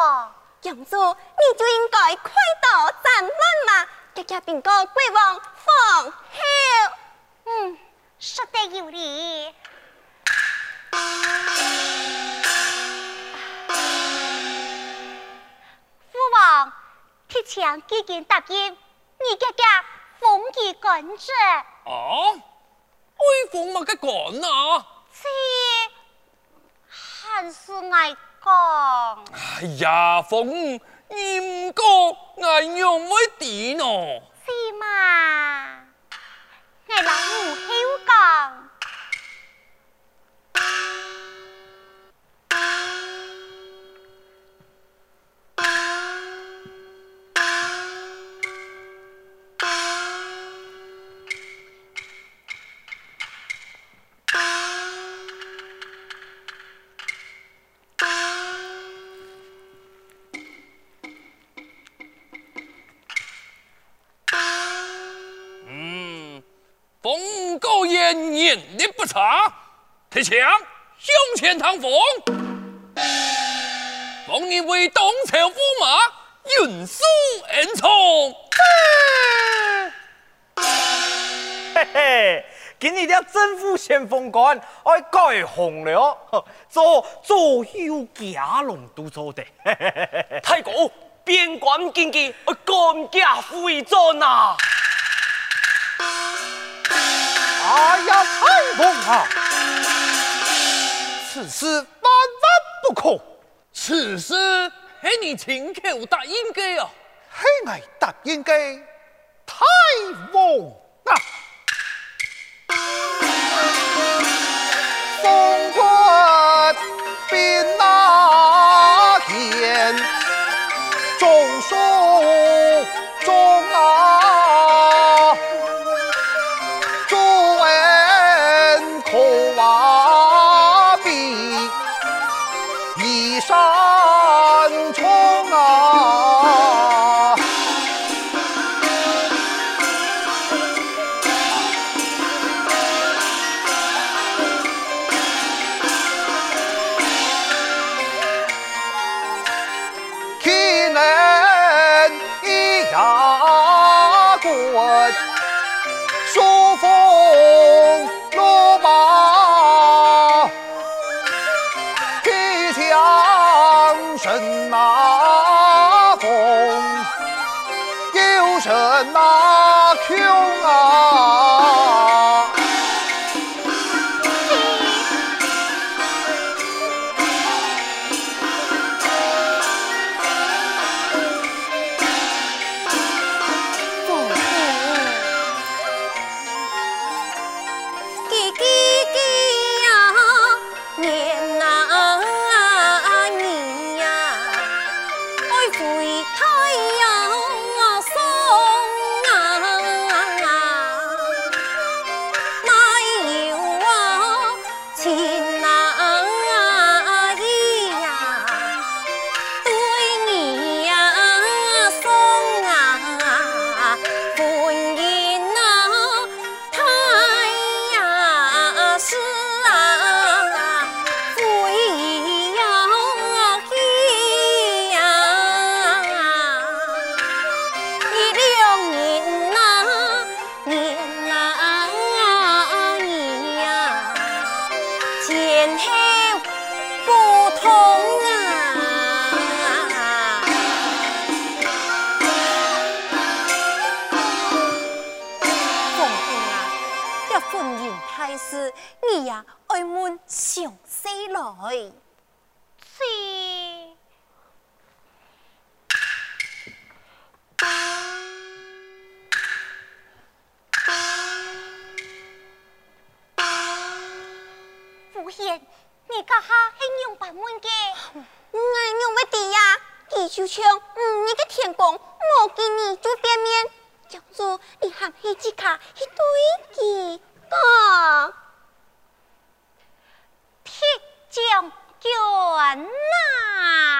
我以后，公主，你就应该快刀斩乱麻，家家禀告国王放后。嗯，说得有理。父王，铁将已经答应你家家。封其官职啊？为封乜嘅官啊？这还是爱讲？哎呀，封你唔讲，我用乜地呢？是嘛？我老母后讲。年力不差，铁将向前堂风，封你为东朝驸马，运输恩宠。嘿嘿，今日的政府先锋官爱改红了，做左右家龙都做的。太公，边关经济，爱官家徽章呐。哎呀，太公啊！此事万万不可，此事是你亲口答应的啊，系我答应的，太王啊！你家下很用把门嘅？我用不地呀，地就像，你个天公，我给你做变面，叫做你喊黑吉卡一堆几个铁将军呐。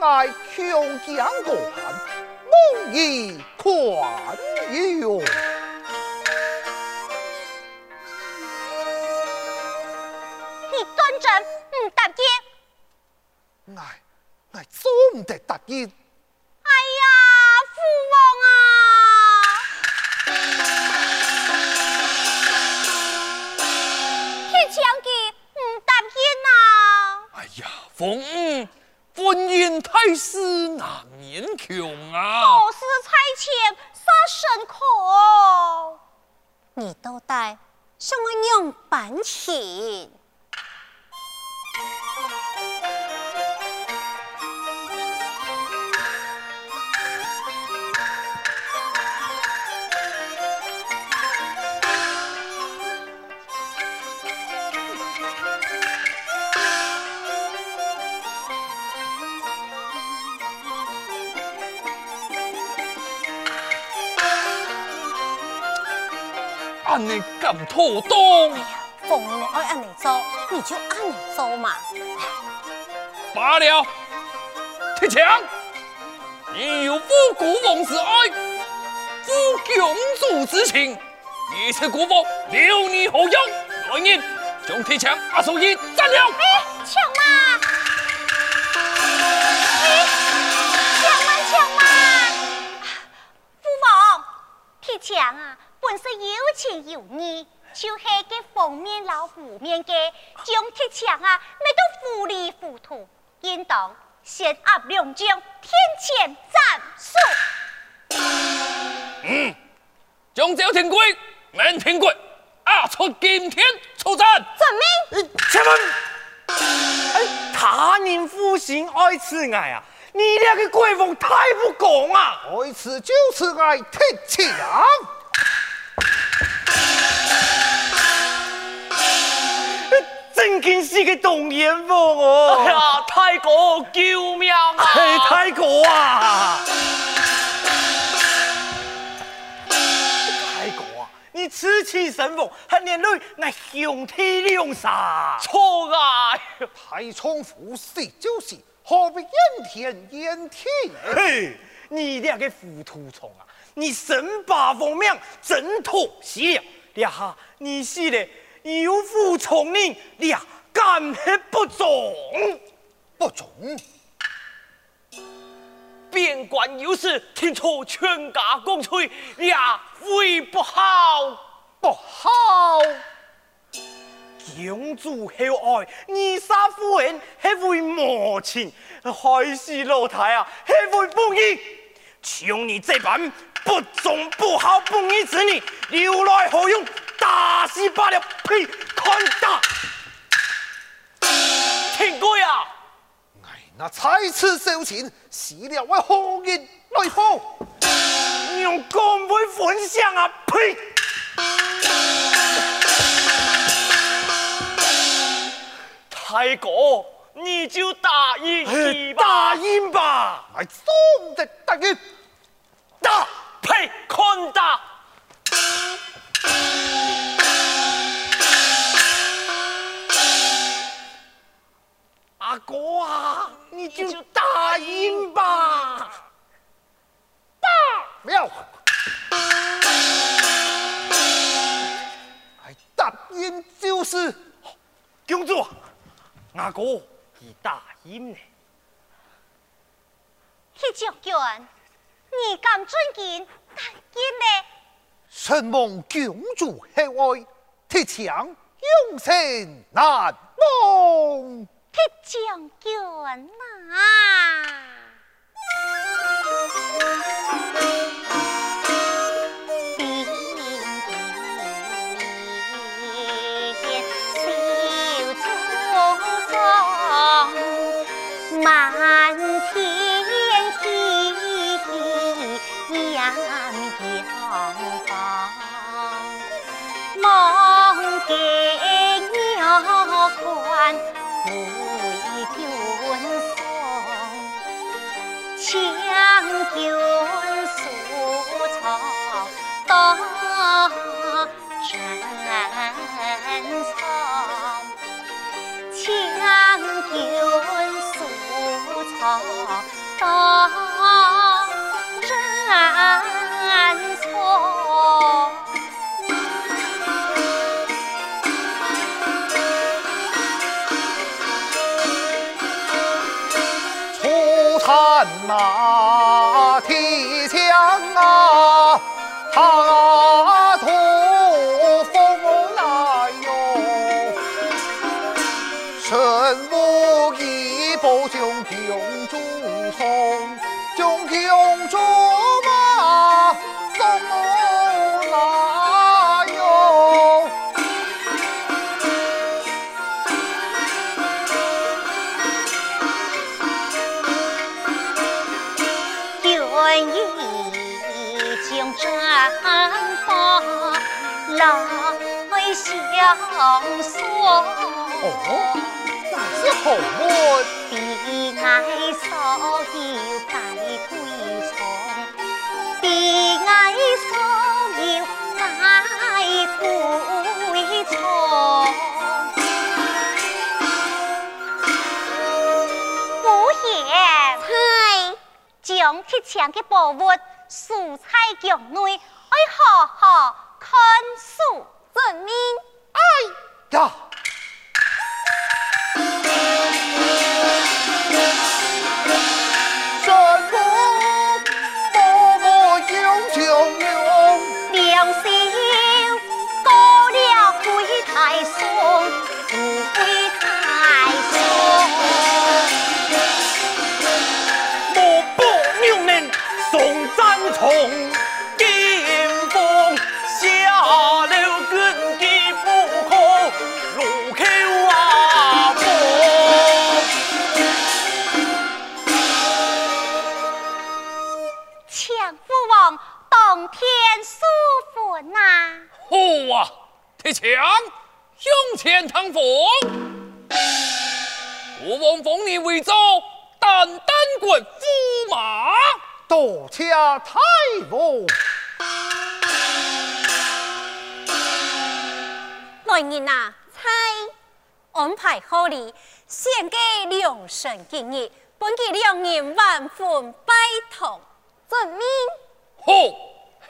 爱穷江关，梦忆宽远。你端正唔答应，爱爱总唔得答应。哎呀，父王啊！天将军唔答应！哎呀，凤。婚姻太是难勉穷啊！好事才钱，啥辛苦？你都带什么样本钱？你敢妥当？哎呀，爱按你做，你就按你做嘛。罢了，铁强，你有负国王之爱，负公主之情，一切国王留你何用。来人，将铁强押送一斩了。有你，就是个封面老虎面嘅，将铁强啊，美到糊里糊涂，应当先压两将，天谴斩首。嗯，将这天规，明天规，押出今天出战。遵命。且慢，哎，他人负心爱此爱啊，你俩个鬼王太不公啊！爱此就是爱铁强。真经是个动眼凤哦！哎呀，太哥救命啊！嘿，太哥啊！太哥啊！你此起神风，还连累那兄弟两杀，错啊！太冲夫死就是，何必怨天怨地？嘿，你俩个糊涂虫啊！你身把风命，真妥西了。呀哈，你死的。有负从令，俩敢黑不忠？不忠？边关有事，听说全家共催，呀会不好？不好！公主厚爱，二杀夫人还会无情，还是老太啊，还会不义？像你这般不忠不好不义之女，留来何用？打死罢了！呸！看打！天贵啊！哎，那才此收钱，死了我何人来报？用公会分享啊！呸！太公，你就答应吧！答应吧！来，总得答应。打！呸！看打！哥啊，你就答应吧。爸，不要。还答应就是。公主，阿哥已答应呢。铁将军，你敢尊敬答应呢？承蒙公主厚爱，铁强永生难忘。铁将军啊！马本已经战报，来相送。哦，那是后门。比归从，比爱嫂又该归。将铁枪的宝物蔬菜强内，哎好好看书准命。哎！来人呐，猜安排好哩，献给良辰吉日，本期两人万分拜堂。遵命。好，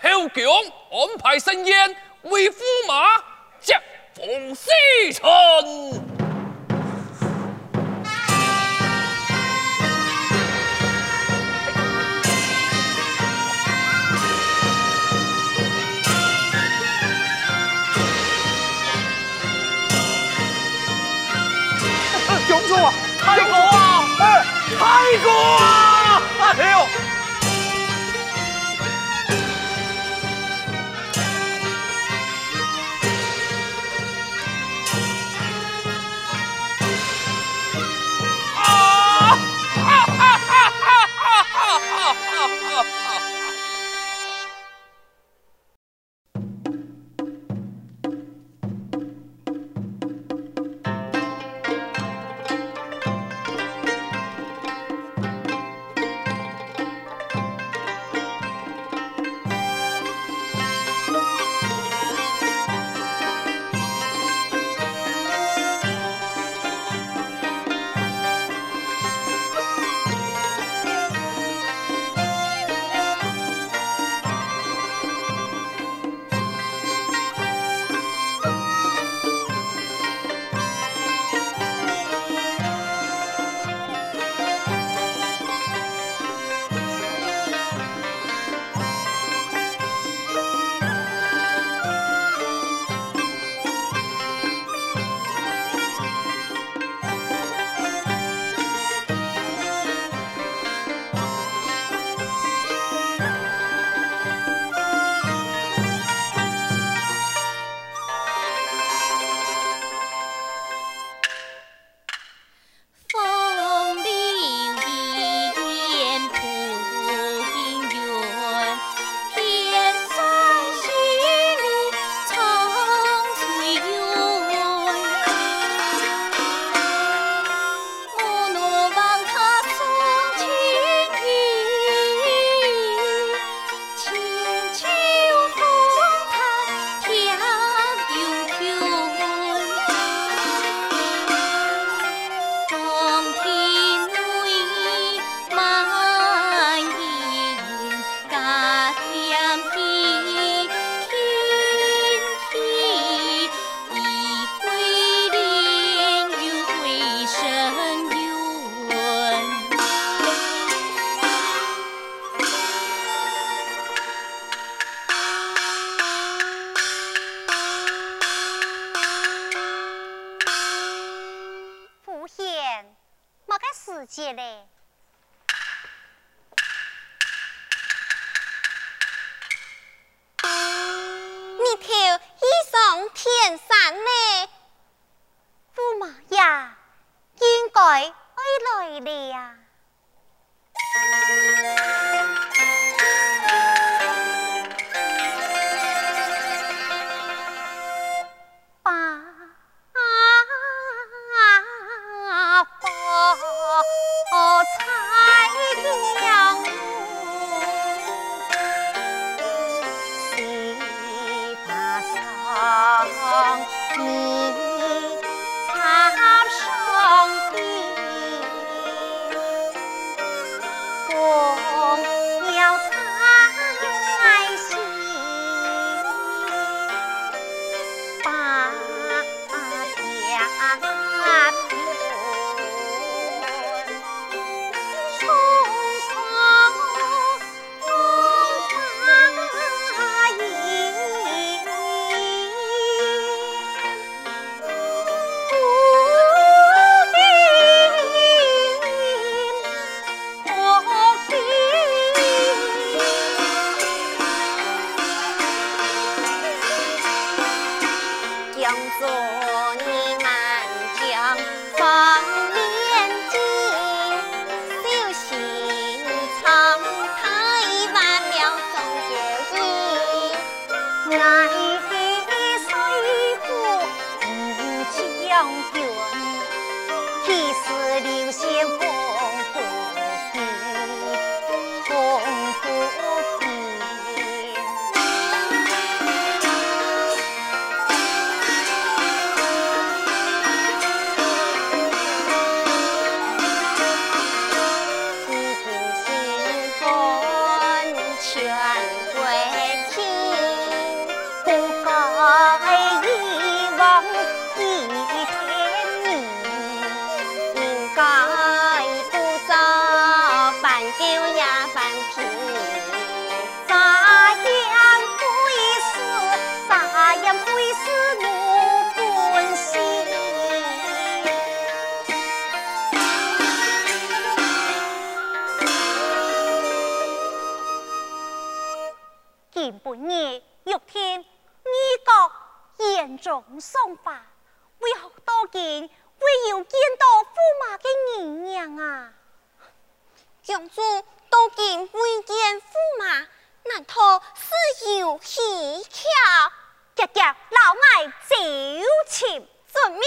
侯强安排盛宴为驸马接风洗尘。Igor! 终究天赐流星滚滚。中送吧，为何多见未有见到驸马的姨娘啊？公主多见未见驸马，难道是有蹊跷？爹爹老爱走亲遵命。